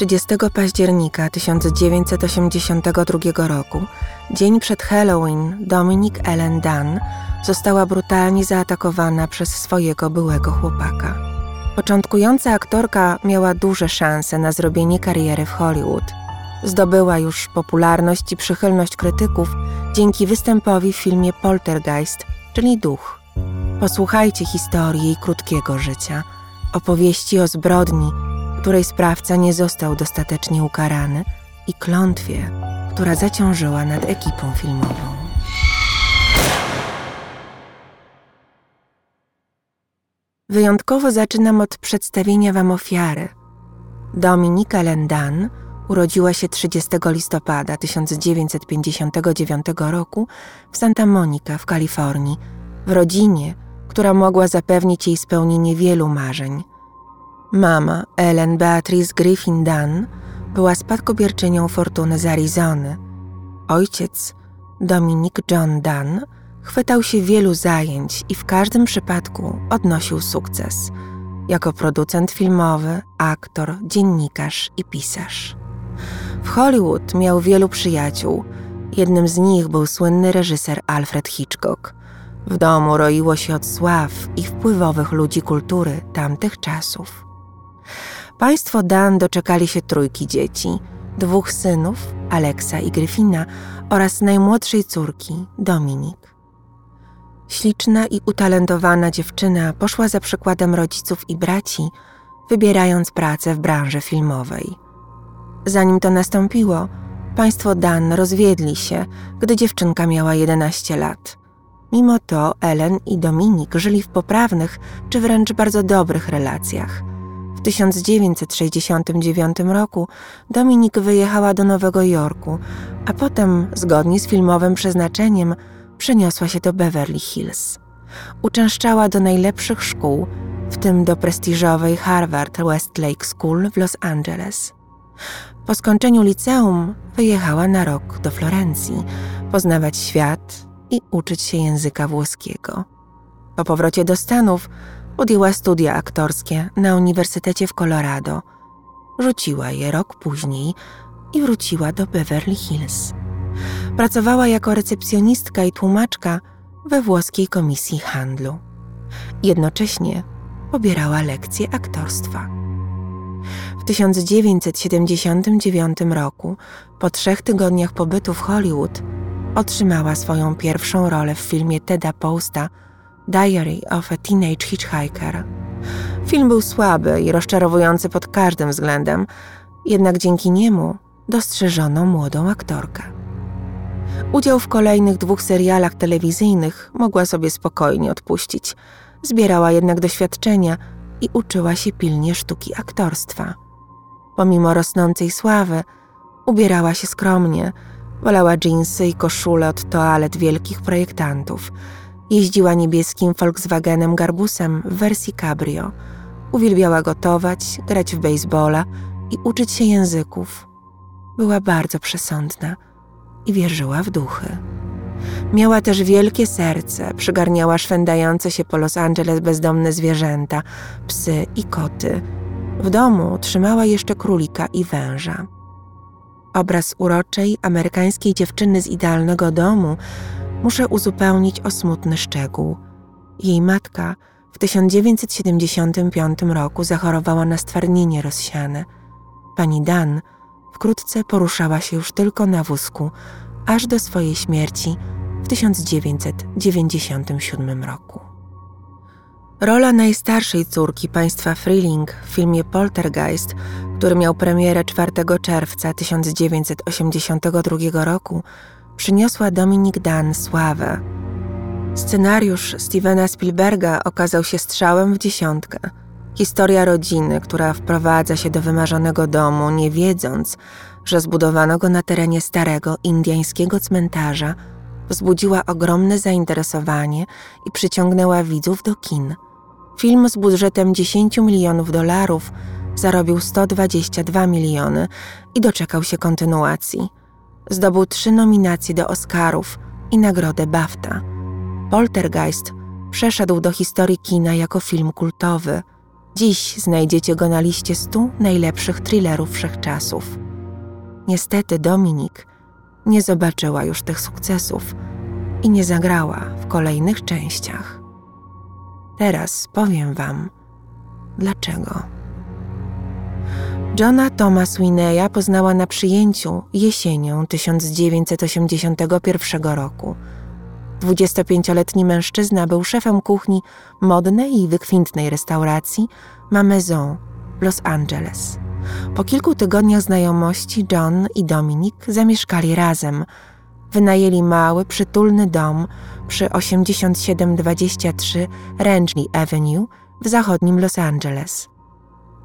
30 października 1982 roku, dzień przed Halloween, Dominic Ellen Dunn została brutalnie zaatakowana przez swojego byłego chłopaka. Początkująca aktorka miała duże szanse na zrobienie kariery w Hollywood. Zdobyła już popularność i przychylność krytyków dzięki występowi w filmie Poltergeist, czyli Duch. Posłuchajcie historii jej krótkiego życia, opowieści o zbrodni, której sprawca nie został dostatecznie ukarany i klątwie, która zaciążyła nad ekipą filmową. Wyjątkowo zaczynam od przedstawienia Wam ofiary. Dominika Lendan urodziła się 30 listopada 1959 roku w Santa Monica w Kalifornii, w rodzinie, która mogła zapewnić jej spełnienie wielu marzeń. Mama, Ellen Beatrice Griffin Dunn, była spadkobierczynią fortuny z Arizony. Ojciec, Dominic John Dunn, chwytał się wielu zajęć i w każdym przypadku odnosił sukces jako producent filmowy, aktor, dziennikarz i pisarz. W Hollywood miał wielu przyjaciół. Jednym z nich był słynny reżyser Alfred Hitchcock. W domu roiło się od sław i wpływowych ludzi kultury tamtych czasów. Państwo Dan doczekali się trójki dzieci, dwóch synów, Aleksa i Gryfina, oraz najmłodszej córki, Dominik. Śliczna i utalentowana dziewczyna poszła za przykładem rodziców i braci, wybierając pracę w branży filmowej. Zanim to nastąpiło, państwo Dan rozwiedli się, gdy dziewczynka miała 11 lat. Mimo to Ellen i Dominik żyli w poprawnych czy wręcz bardzo dobrych relacjach – w 1969 roku Dominik wyjechała do Nowego Jorku, a potem, zgodnie z filmowym przeznaczeniem, przeniosła się do Beverly Hills. Uczęszczała do najlepszych szkół, w tym do prestiżowej Harvard Westlake School w Los Angeles. Po skończeniu liceum wyjechała na rok do Florencji, poznawać świat i uczyć się języka włoskiego. Po powrocie do Stanów podjęła studia aktorskie na Uniwersytecie w Colorado. Rzuciła je rok później i wróciła do Beverly Hills. Pracowała jako recepcjonistka i tłumaczka we włoskiej komisji handlu. Jednocześnie pobierała lekcje aktorstwa. W 1979 roku, po trzech tygodniach pobytu w Hollywood, otrzymała swoją pierwszą rolę w filmie Teda Posta – Diary of a Teenage Hitchhiker. Film był słaby i rozczarowujący pod każdym względem, jednak dzięki niemu dostrzeżono młodą aktorkę. Udział w kolejnych dwóch serialach telewizyjnych mogła sobie spokojnie odpuścić. Zbierała jednak doświadczenia i uczyła się pilnie sztuki aktorstwa. Pomimo rosnącej sławy, ubierała się skromnie, wolała dżinsy i koszule od toalet wielkich projektantów – Jeździła niebieskim Volkswagenem Garbusem w wersji cabrio. Uwielbiała gotować, grać w baseballa i uczyć się języków. Była bardzo przesądna i wierzyła w duchy. Miała też wielkie serce, przygarniała szwendające się po Los Angeles bezdomne zwierzęta, psy i koty. W domu trzymała jeszcze królika i węża. Obraz uroczej amerykańskiej dziewczyny z idealnego domu muszę uzupełnić o smutny szczegół. Jej matka w 1975 roku zachorowała na stwardnienie rozsiane. Pani Dan wkrótce poruszała się już tylko na wózku, aż do swojej śmierci w 1997 roku. Rola najstarszej córki państwa Freeling w filmie Poltergeist, który miał premierę 4 czerwca 1982 roku, przyniosła Dominik Dan sławę. Scenariusz Stevena Spielberga okazał się strzałem w dziesiątkę. Historia rodziny, która wprowadza się do wymarzonego domu, nie wiedząc, że zbudowano go na terenie starego indyjskiego cmentarza, wzbudziła ogromne zainteresowanie i przyciągnęła widzów do kin. Film z budżetem 10 milionów dolarów zarobił 122 miliony i doczekał się kontynuacji – Zdobył trzy nominacje do Oscarów i nagrodę BAFTA. Poltergeist przeszedł do historii kina jako film kultowy. Dziś znajdziecie go na liście 100 najlepszych thrillerów wszechczasów. Niestety Dominik nie zobaczyła już tych sukcesów i nie zagrała w kolejnych częściach. Teraz powiem Wam, dlaczego. Johna Thomas Wineya poznała na przyjęciu jesienią 1981 roku. 25-letni mężczyzna był szefem kuchni modnej i wykwintnej restauracji Ma Maison w Los Angeles. Po kilku tygodniach znajomości John i Dominik zamieszkali razem. Wynajęli mały, przytulny dom przy 8723 Rangeley Avenue w zachodnim Los Angeles.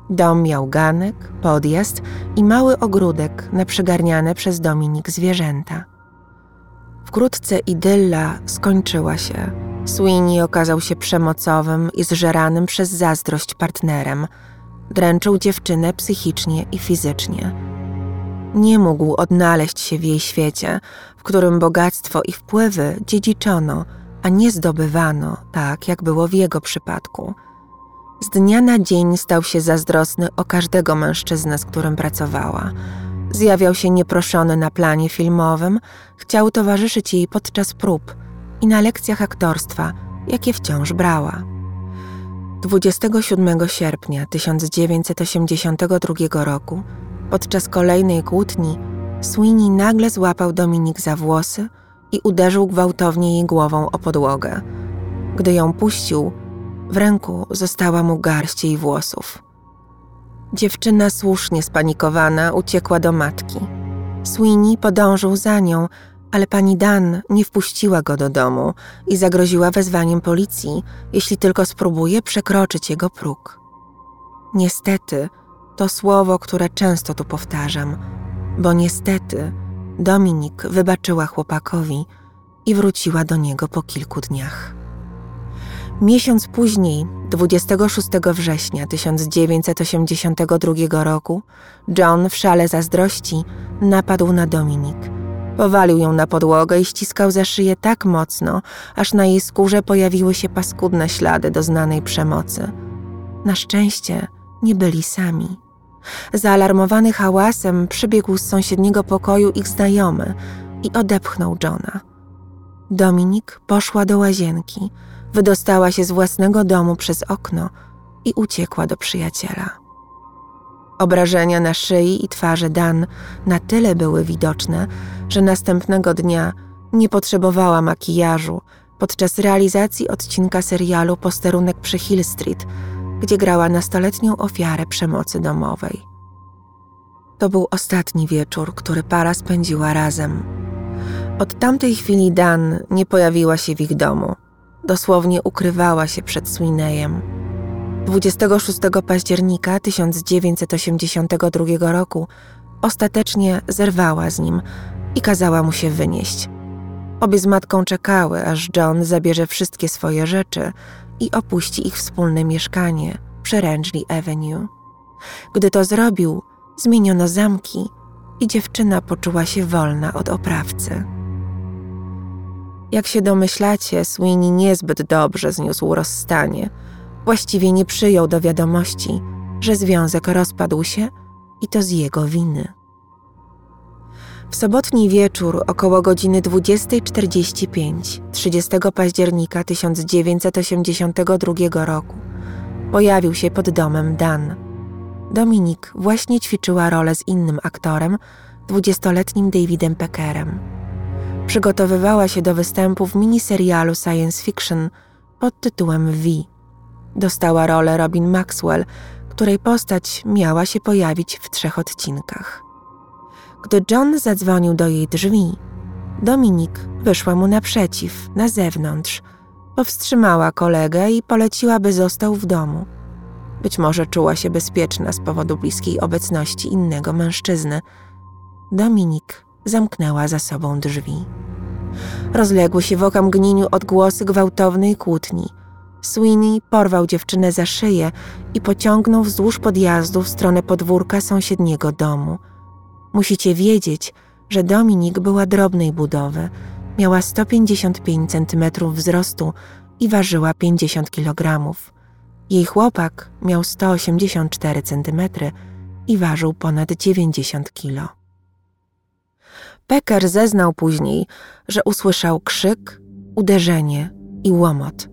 Dom miał ganek, podjazd i mały ogródek na przygarniane przez Dominik zwierzęta. Wkrótce idylla skończyła się. Sweeney okazał się przemocowym i zżeranym przez zazdrość partnerem. Dręczył dziewczynę psychicznie i fizycznie. Nie mógł odnaleźć się w jej świecie, w którym bogactwo i wpływy dziedziczono, a nie zdobywano, tak jak było w jego przypadku – z dnia na dzień stał się zazdrosny o każdego mężczyznę, z którym pracowała. Zjawiał się nieproszony na planie filmowym, chciał towarzyszyć jej podczas prób i na lekcjach aktorstwa, jakie wciąż brała. 27 sierpnia 1982 roku, podczas kolejnej kłótni, Sweeney nagle złapał Dominik za włosy i uderzył gwałtownie jej głową o podłogę. Gdy ją puścił, w ręku została mu garść jej włosów. Dziewczyna słusznie spanikowana uciekła do matki. Sweeney podążył za nią, ale pani Dan nie wpuściła go do domu i zagroziła wezwaniem policji, jeśli tylko spróbuje przekroczyć jego próg. Niestety, to słowo, które często tu powtarzam, bo niestety Dominik wybaczyła chłopakowi i wróciła do niego po kilku dniach. Miesiąc później, 26 września 1982 roku, John w szale zazdrości napadł na Dominik. Powalił ją na podłogę i ściskał za szyję tak mocno, aż na jej skórze pojawiły się paskudne ślady doznanej przemocy. Na szczęście nie byli sami. Zaalarmowany hałasem przybiegł z sąsiedniego pokoju ich znajomy i odepchnął Johna. Dominik poszła do łazienki – Wydostała się z własnego domu przez okno i uciekła do przyjaciela. Obrażenia na szyi i twarzy Dan na tyle były widoczne, że następnego dnia nie potrzebowała makijażu podczas realizacji odcinka serialu Posterunek przy Hill Street, gdzie grała nastoletnią ofiarę przemocy domowej. To był ostatni wieczór, który para spędziła razem. Od tamtej chwili Dan nie pojawiła się w ich domu. Dosłownie ukrywała się przed Sweeneyem. 26 października 1982 roku ostatecznie zerwała z nim i kazała mu się wynieść. Obie z matką czekały, aż John zabierze wszystkie swoje rzeczy i opuści ich wspólne mieszkanie przy Rangeley Avenue. Gdy to zrobił, zmieniono zamki i dziewczyna poczuła się wolna od oprawcy. Jak się domyślacie, Sweeney niezbyt dobrze zniósł rozstanie. Właściwie nie przyjął do wiadomości, że związek rozpadł się i to z jego winy. W sobotni wieczór około godziny 20.45 30 października 1982 roku pojawił się pod domem Dan. Dominik właśnie ćwiczyła rolę z innym aktorem, dwudziestoletnim Davidem Peckerem przygotowywała się do występu w miniserialu science fiction pod tytułem V. Dostała rolę Robin Maxwell, której postać miała się pojawić w trzech odcinkach. Gdy John zadzwonił do jej drzwi, Dominik wyszła mu naprzeciw, na zewnątrz, powstrzymała kolegę i poleciła, by został w domu. Być może czuła się bezpieczna z powodu bliskiej obecności innego mężczyzny. Dominik zamknęła za sobą drzwi. Rozległy się w okamgnieniu odgłosy gwałtownej kłótni. Sweeney porwał dziewczynę za szyję i pociągnął wzdłuż podjazdu w stronę podwórka sąsiedniego domu. Musicie wiedzieć, że Dominik była drobnej budowy, miała 155 cm wzrostu i ważyła 50 kg. Jej chłopak miał 184 cm i ważył ponad 90 kilo. Pecker zeznał później, że usłyszał krzyk, uderzenie i łomot.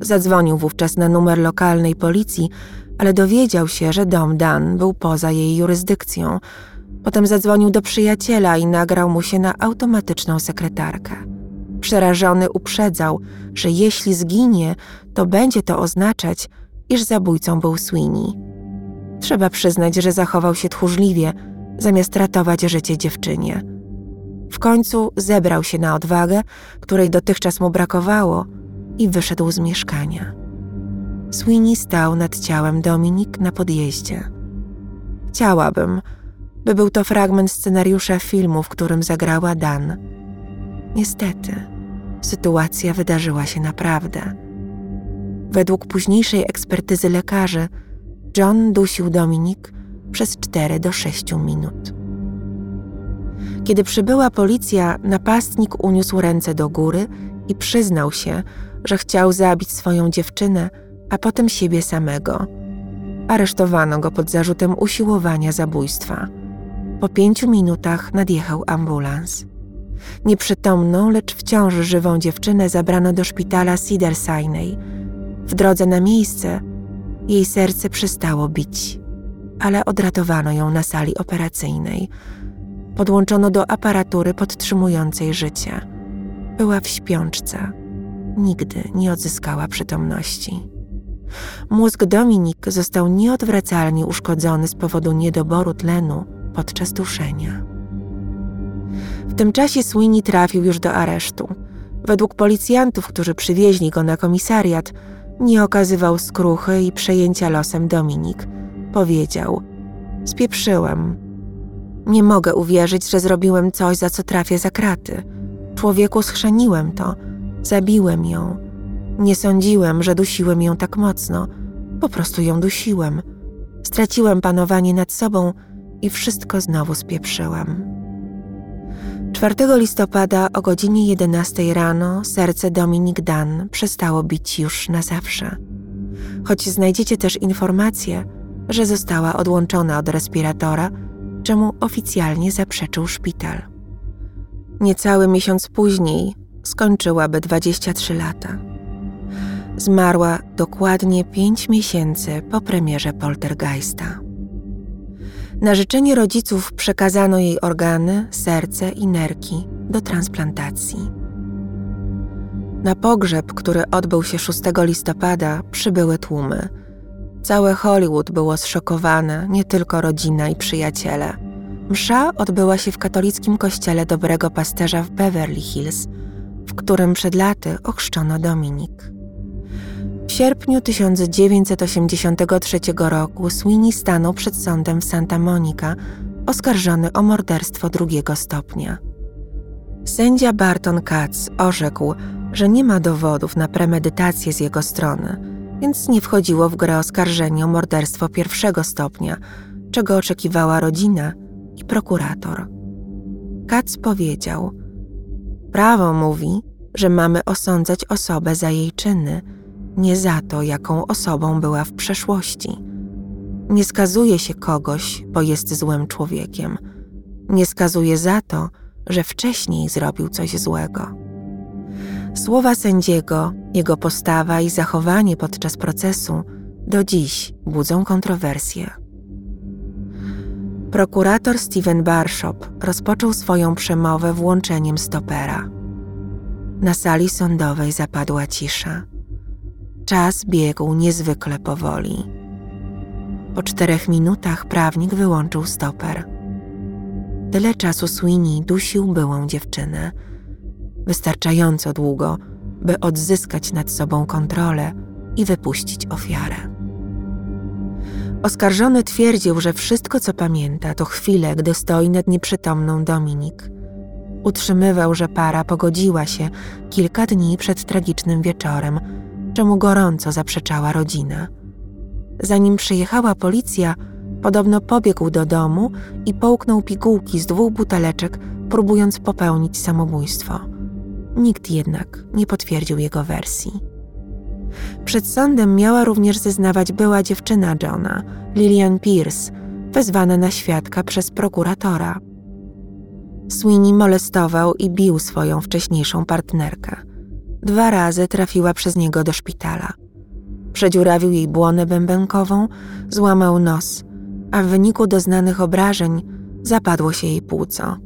Zadzwonił wówczas na numer lokalnej policji, ale dowiedział się, że dom Dan był poza jej jurysdykcją. Potem zadzwonił do przyjaciela i nagrał mu się na automatyczną sekretarkę. Przerażony uprzedzał, że jeśli zginie, to będzie to oznaczać, iż zabójcą był Sweeney. Trzeba przyznać, że zachował się tchórzliwie, zamiast ratować życie dziewczynie. W końcu zebrał się na odwagę, której dotychczas mu brakowało, i wyszedł z mieszkania. Sweeney stał nad ciałem Dominik na podjeździe. Chciałabym, by był to fragment scenariusza filmu, w którym zagrała Dan. Niestety, sytuacja wydarzyła się naprawdę. Według późniejszej ekspertyzy lekarzy, John dusił Dominik przez 4 do 6 minut. Kiedy przybyła policja, napastnik uniósł ręce do góry i przyznał się, że chciał zabić swoją dziewczynę, a potem siebie samego. Aresztowano go pod zarzutem usiłowania zabójstwa. Po pięciu minutach nadjechał ambulans. Nieprzytomną, lecz wciąż żywą dziewczynę zabrano do szpitala Sinai. W drodze na miejsce jej serce przestało bić, ale odratowano ją na sali operacyjnej. Podłączono do aparatury podtrzymującej życie. Była w śpiączce. Nigdy nie odzyskała przytomności. Mózg Dominik został nieodwracalnie uszkodzony z powodu niedoboru tlenu podczas duszenia. W tym czasie Sweeney trafił już do aresztu. Według policjantów, którzy przywieźli go na komisariat, nie okazywał skruchy i przejęcia losem Dominik. Powiedział: Spieprzyłem. Nie mogę uwierzyć, że zrobiłem coś, za co trafię za kraty. Człowieku schrzaniłem to, zabiłem ją. Nie sądziłem, że dusiłem ją tak mocno. Po prostu ją dusiłem. Straciłem panowanie nad sobą i wszystko znowu spieprzyłem. 4 listopada o godzinie 11 rano serce Dominik Dan przestało bić już na zawsze. Choć znajdziecie też informację, że została odłączona od respiratora, czemu oficjalnie zaprzeczył szpital. Niecały miesiąc później skończyłaby 23 lata. Zmarła dokładnie 5 miesięcy po premierze Poltergeista. Na życzenie rodziców przekazano jej organy, serce i nerki do transplantacji. Na pogrzeb, który odbył się 6 listopada, przybyły tłumy. Całe Hollywood było zszokowane, nie tylko rodzina i przyjaciele. Msza odbyła się w katolickim kościele Dobrego Pasterza w Beverly Hills, w którym przed laty ochrzczono Dominik. W sierpniu 1983 roku Sweeney stanął przed sądem w Santa Monica, oskarżony o morderstwo drugiego stopnia. Sędzia Barton Katz orzekł, że nie ma dowodów na premedytację z jego strony, więc nie wchodziło w grę oskarżenie o morderstwo pierwszego stopnia, czego oczekiwała rodzina i prokurator. Katz powiedział: Prawo mówi, że mamy osądzać osobę za jej czyny nie za to, jaką osobą była w przeszłości. Nie skazuje się kogoś, bo jest złym człowiekiem. Nie skazuje za to, że wcześniej zrobił coś złego. Słowa sędziego, jego postawa i zachowanie podczas procesu do dziś budzą kontrowersje. Prokurator Steven Barshop rozpoczął swoją przemowę włączeniem stopera. Na sali sądowej zapadła cisza. Czas biegł niezwykle powoli. Po czterech minutach prawnik wyłączył stoper. Tyle czasu Sweeney dusił byłą dziewczynę. Wystarczająco długo, by odzyskać nad sobą kontrolę i wypuścić ofiarę. Oskarżony twierdził, że wszystko, co pamięta, to chwile, gdy stoi nad nieprzytomną Dominik. Utrzymywał, że para pogodziła się kilka dni przed tragicznym wieczorem, czemu gorąco zaprzeczała rodzina. Zanim przyjechała policja, podobno pobiegł do domu i połknął pigułki z dwóch buteleczek, próbując popełnić samobójstwo. Nikt jednak nie potwierdził jego wersji. Przed sądem miała również zeznawać była dziewczyna Johna, Lillian Pierce, wezwana na świadka przez prokuratora. Sweeney molestował i bił swoją wcześniejszą partnerkę. Dwa razy trafiła przez niego do szpitala. Przedziurawił jej błonę bębenkową, złamał nos, a w wyniku doznanych obrażeń zapadło się jej płuco.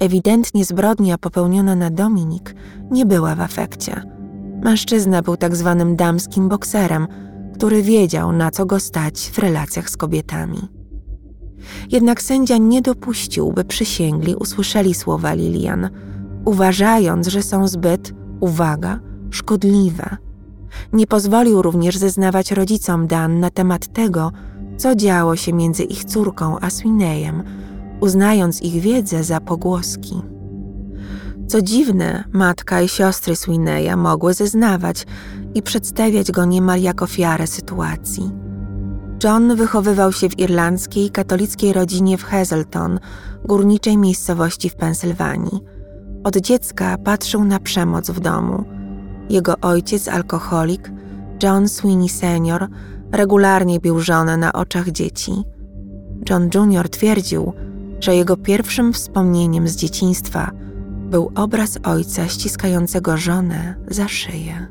Ewidentnie zbrodnia popełniona na Dominik nie była w afekcie. Mężczyzna był tak zwanym damskim bokserem, który wiedział, na co go stać w relacjach z kobietami. Jednak sędzia nie dopuścił, by przysięgli usłyszeli słowa Lilian, uważając, że są zbyt, uwaga, szkodliwe. Nie pozwolił również zeznawać rodzicom Dan na temat tego, co działo się między ich córką a Swineyem, uznając ich wiedzę za pogłoski. Co dziwne, matka i siostry Swineya mogły zeznawać i przedstawiać go niemal jako ofiarę sytuacji. John wychowywał się w irlandzkiej katolickiej rodzinie w Hazelton, górniczej miejscowości w Pensylwanii. Od dziecka patrzył na przemoc w domu. Jego ojciec, alkoholik, John Sweeney senior, regularnie bił żonę na oczach dzieci. John Jr. twierdził, że jego pierwszym wspomnieniem z dzieciństwa był obraz ojca ściskającego żonę za szyję.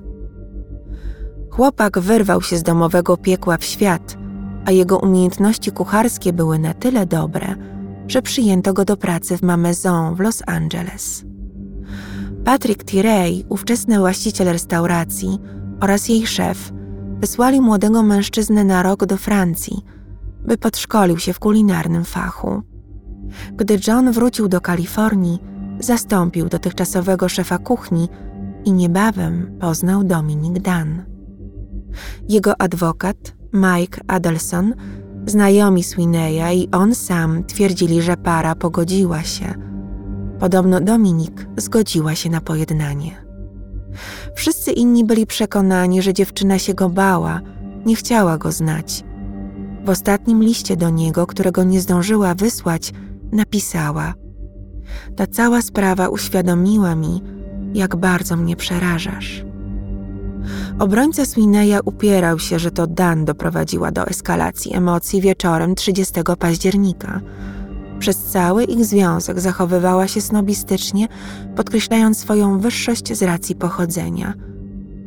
Chłopak wyrwał się z domowego piekła w świat, a jego umiejętności kucharskie były na tyle dobre, że przyjęto go do pracy w Mamezon w Los Angeles. Patrick Tirey, ówczesny właściciel restauracji oraz jej szef, wysłali młodego mężczyznę na rok do Francji, by podszkolił się w kulinarnym fachu. Gdy John wrócił do Kalifornii, zastąpił dotychczasowego szefa kuchni i niebawem poznał Dominik Dan. Jego adwokat, Mike Adelson, znajomi Swineya i on sam twierdzili, że para pogodziła się. Podobno Dominik zgodziła się na pojednanie. Wszyscy inni byli przekonani, że dziewczyna się go bała, nie chciała go znać. W ostatnim liście do niego, którego nie zdążyła wysłać, napisała: Ta cała sprawa uświadomiła mi, jak bardzo mnie przerażasz. Obrońca Swineya upierał się, że to Dan doprowadziła do eskalacji emocji wieczorem 30 października. Przez cały ich związek zachowywała się snobistycznie, podkreślając swoją wyższość z racji pochodzenia.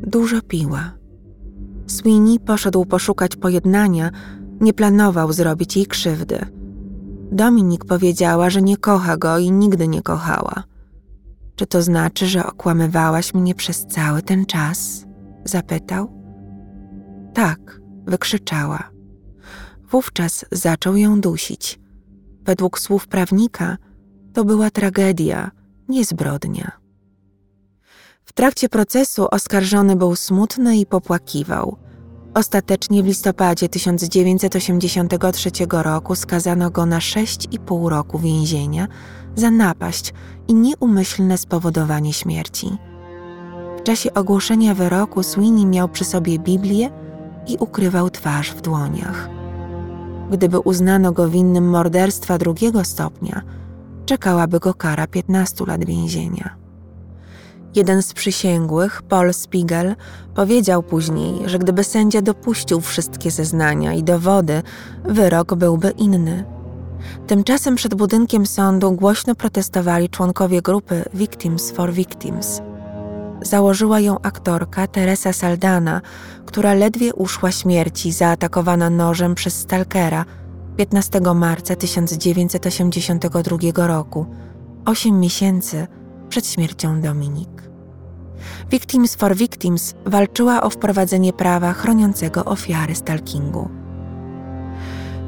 Dużo piła. Sweeney poszedł poszukać pojednania, nie planował zrobić jej krzywdy. Dominik powiedziała, że nie kocha go i nigdy nie kochała. Czy to znaczy, że okłamywałaś mnie przez cały ten czas? Zapytał. Tak, wykrzyczała. Wówczas zaczął ją dusić. Według słów prawnika to była tragedia, nie zbrodnia. W trakcie procesu oskarżony był smutny i popłakiwał. Ostatecznie w listopadzie 1983 roku skazano go na 6,5 roku więzienia za napaść i nieumyślne spowodowanie śmierci. W czasie ogłoszenia wyroku Sweeney miał przy sobie Biblię i ukrywał twarz w dłoniach. Gdyby uznano go winnym morderstwa drugiego stopnia, czekałaby go kara 15 lat więzienia. Jeden z przysięgłych, Paul Spiegel, powiedział później, że gdyby sędzia dopuścił wszystkie zeznania i dowody, wyrok byłby inny. Tymczasem przed budynkiem sądu głośno protestowali członkowie grupy Victims for Victims. Założyła ją aktorka Teresa Saldana, która ledwie uszła śmierci zaatakowana nożem przez stalkera 15 marca 1982 roku, osiem miesięcy przed śmiercią Dominik. Victims for Victims walczyła o wprowadzenie prawa chroniącego ofiary stalkingu.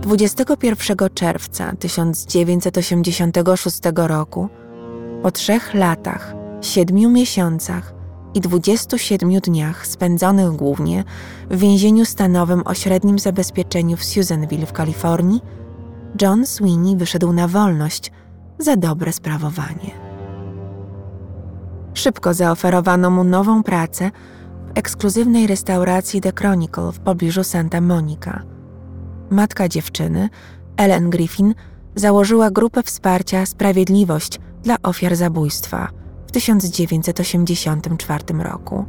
21 czerwca 1986 roku, po trzech latach, siedmiu miesiącach i 27 dniach spędzonych głównie w więzieniu stanowym o średnim zabezpieczeniu w Susanville w Kalifornii, John Sweeney wyszedł na wolność za dobre sprawowanie. Szybko zaoferowano mu nową pracę w ekskluzywnej restauracji The Chronicle w pobliżu Santa Monica. Matka dziewczyny, Ellen Griffin, założyła grupę wsparcia Sprawiedliwość dla ofiar zabójstwa w 1984 roku.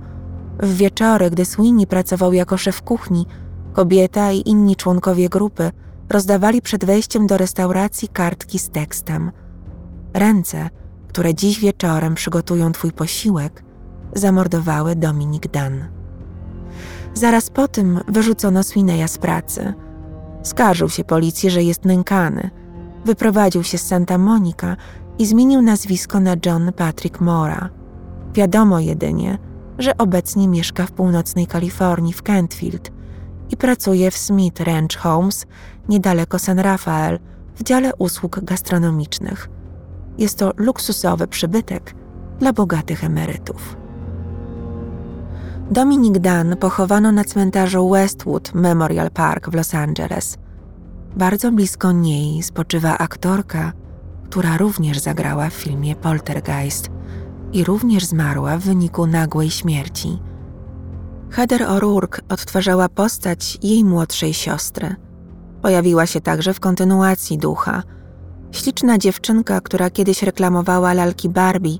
W wieczory, gdy Sweeney pracował jako szef kuchni, kobieta i inni członkowie grupy rozdawali przed wejściem do restauracji kartki z tekstem. Ręce, które dziś wieczorem przygotują twój posiłek, zamordowały Dominik Dan. Zaraz po tym wyrzucono Swineya z pracy. Skarżył się policji, że jest nękany. Wyprowadził się z Santa Monica i zmienił nazwisko na John Patrick Mora. Wiadomo jedynie, że obecnie mieszka w północnej Kalifornii w Kentfield i pracuje w Smith Ranch Homes niedaleko San Rafael w dziale usług gastronomicznych. Jest to luksusowy przybytek dla bogatych emerytów. Dominic Dunn pochowano na cmentarzu Westwood Memorial Park w Los Angeles. Bardzo blisko niej spoczywa aktorka, która również zagrała w filmie Poltergeist i również zmarła w wyniku nagłej śmierci. Heather O'Rourke odtwarzała postać jej młodszej siostry. Pojawiła się także w kontynuacji ducha. Śliczna dziewczynka, która kiedyś reklamowała lalki Barbie,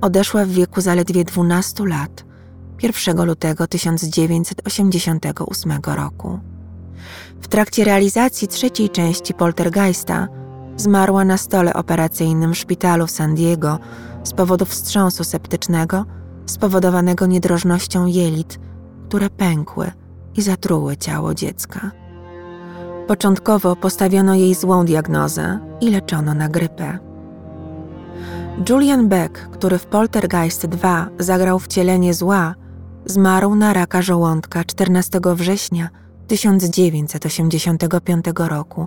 odeszła w wieku zaledwie 12 lat – 1 lutego 1988 roku. W trakcie realizacji trzeciej części Poltergeista zmarła na stole operacyjnym w szpitalu w San Diego z powodu wstrząsu septycznego spowodowanego niedrożnością jelit, które pękły i zatruły ciało dziecka. Początkowo postawiono jej złą diagnozę i leczono na grypę. Julian Beck, który w Poltergeist 2 zagrał wcielenie zła, Zmarł na raka żołądka 14 września 1985 roku,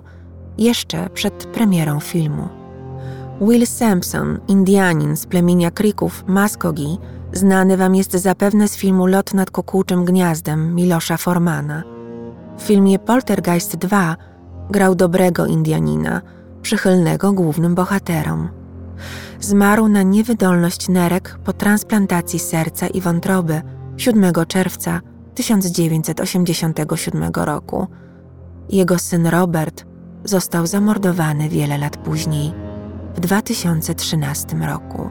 jeszcze przed premierą filmu. Will Sampson, Indianin z plemienia Krików Maskogi, znany wam jest zapewne z filmu Lot nad kukułczym gniazdem Milosza Formana. W filmie Poltergeist 2 grał dobrego Indianina, przychylnego głównym bohaterom. Zmarł na niewydolność nerek po transplantacji serca i wątroby – 7 czerwca 1987 roku. Jego syn Robert został zamordowany wiele lat później, w 2013 roku.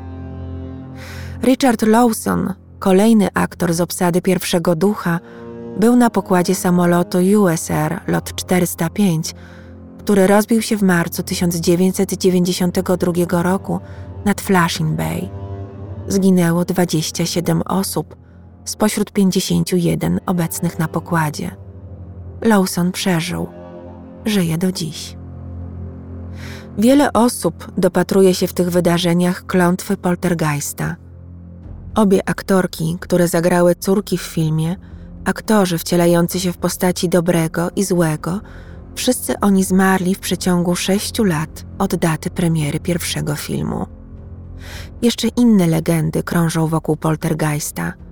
Richard Lawson, kolejny aktor z obsady pierwszego ducha, był na pokładzie samolotu USR LOT 405, który rozbił się w marcu 1992 roku nad Flushing Bay. Zginęło 27 osób, spośród 51 obecnych na pokładzie. Lawson przeżył. Żyje do dziś. Wiele osób dopatruje się w tych wydarzeniach klątwy poltergeista. Obie aktorki, które zagrały córki w filmie, aktorzy wcielający się w postaci dobrego i złego, wszyscy oni zmarli w przeciągu sześciu lat od daty premiery pierwszego filmu. Jeszcze inne legendy krążą wokół poltergeista –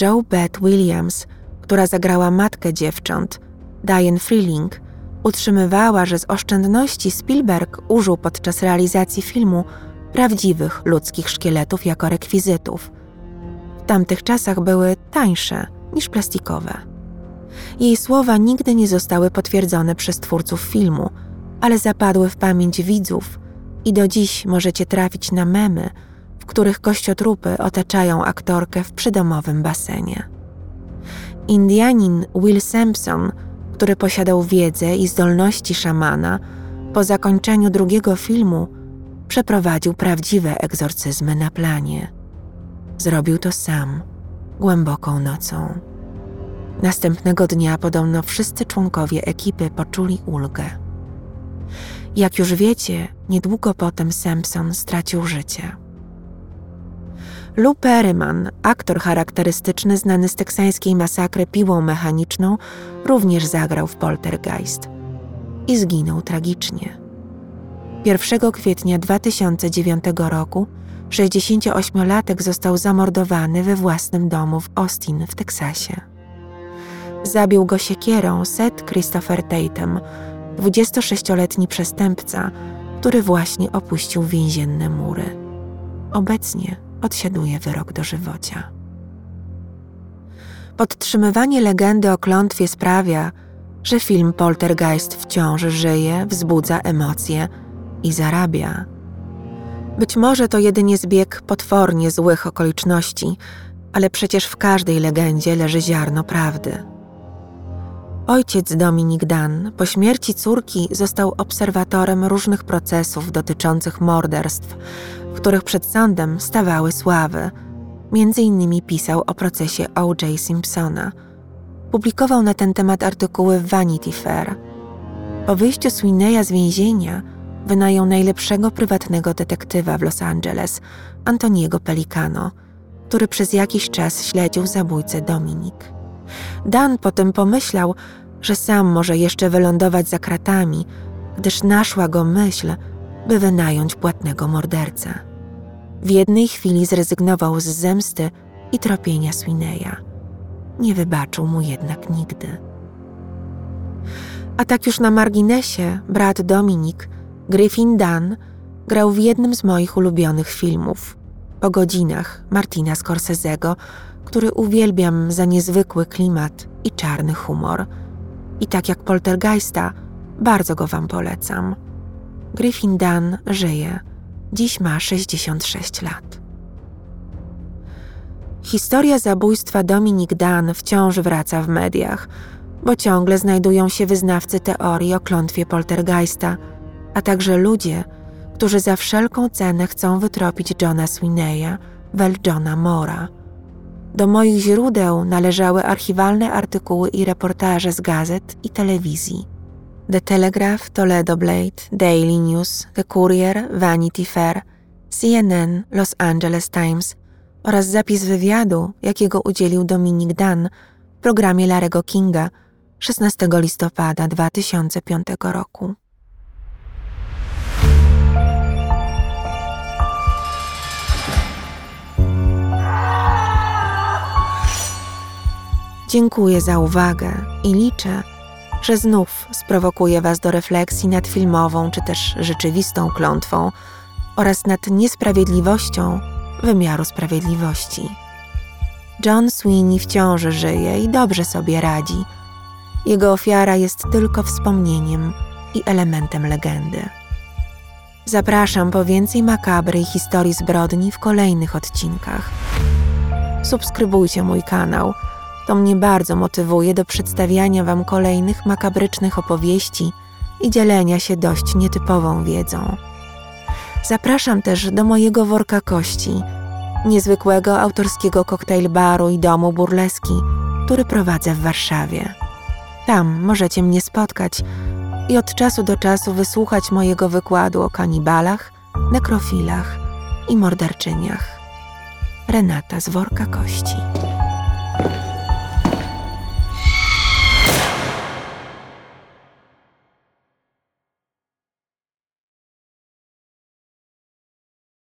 Joe Beth Williams, która zagrała matkę dziewcząt, Diane Freeling, utrzymywała, że z oszczędności Spielberg użył podczas realizacji filmu prawdziwych ludzkich szkieletów jako rekwizytów. W tamtych czasach były tańsze niż plastikowe. Jej słowa nigdy nie zostały potwierdzone przez twórców filmu, ale zapadły w pamięć widzów i do dziś możecie trafić na memy, których kościotrupy otaczają aktorkę w przydomowym basenie. Indianin Will Sampson, który posiadał wiedzę i zdolności szamana, po zakończeniu drugiego filmu przeprowadził prawdziwe egzorcyzmy na planie. Zrobił to sam, głęboką nocą. Następnego dnia podobno wszyscy członkowie ekipy poczuli ulgę. Jak już wiecie, niedługo potem Sampson stracił życie. Lou Perryman, aktor charakterystyczny znany z teksańskiej masakry piłą mechaniczną, również zagrał w Poltergeist i zginął tragicznie. 1 kwietnia 2009 roku 68-latek został zamordowany we własnym domu w Austin w Teksasie. Zabił go siekierą Seth Christopher Tatum, 26-letni przestępca, który właśnie opuścił więzienne mury. Obecnie odsiaduje wyrok dożywocia. Podtrzymywanie legendy o klątwie sprawia, że film Poltergeist wciąż żyje, wzbudza emocje i zarabia. Być może to jedynie zbieg potwornie złych okoliczności, ale przecież w każdej legendzie leży ziarno prawdy. Ojciec Dominik Dan po śmierci córki został obserwatorem różnych procesów dotyczących morderstw, w których przed sądem stawały sławy. Między innymi pisał o procesie O.J. Simpsona. Publikował na ten temat artykuły w Vanity Fair. Po wyjściu Sweeneya z więzienia wynajął najlepszego prywatnego detektywa w Los Angeles, Antoniego Pelicano, który przez jakiś czas śledził zabójcę Dominik. Dan potem pomyślał, że sam może jeszcze wylądować za kratami, gdyż naszła go myśl, by wynająć płatnego mordercę. W jednej chwili zrezygnował z zemsty i tropienia Swineya. Nie wybaczył mu jednak nigdy. A tak już na marginesie, brat Dominik, Griffin Dunn, grał w jednym z moich ulubionych filmów. Po godzinach Martina Scorsese'ego, który uwielbiam za niezwykły klimat i czarny humor. I tak jak Poltergeista, bardzo go wam polecam. Griffin Dunn żyje. Dziś ma 66 lat. Historia zabójstwa Dominic Dunn wciąż wraca w mediach, bo ciągle znajdują się wyznawcy teorii o klątwie Poltergeista, a także ludzie, którzy za wszelką cenę chcą wytropić Johna Swineya, Wel Johna Mora. Do moich źródeł należały archiwalne artykuły i reportaże z gazet i telewizji. The Telegraph, Toledo Blade, Daily News, The Courier, Vanity Fair, CNN, Los Angeles Times oraz zapis wywiadu, jakiego udzielił Dominic Dunn w programie Larego Kinga 16 listopada 2005 roku. Dziękuję za uwagę i liczę, że znów sprowokuje Was do refleksji nad filmową czy też rzeczywistą klątwą oraz nad niesprawiedliwością wymiaru sprawiedliwości. John Sweeney wciąż żyje i dobrze sobie radzi. Jego ofiara jest tylko wspomnieniem i elementem legendy. Zapraszam po więcej makabry i historii zbrodni w kolejnych odcinkach. Subskrybujcie mój kanał – to mnie bardzo motywuje do przedstawiania Wam kolejnych makabrycznych opowieści i dzielenia się dość nietypową wiedzą. Zapraszam też do mojego worka kości, niezwykłego autorskiego koktajl baru i domu burleski, który prowadzę w Warszawie. Tam możecie mnie spotkać i od czasu do czasu wysłuchać mojego wykładu o kanibalach, nekrofilach i morderczyniach. Renata z worka kości.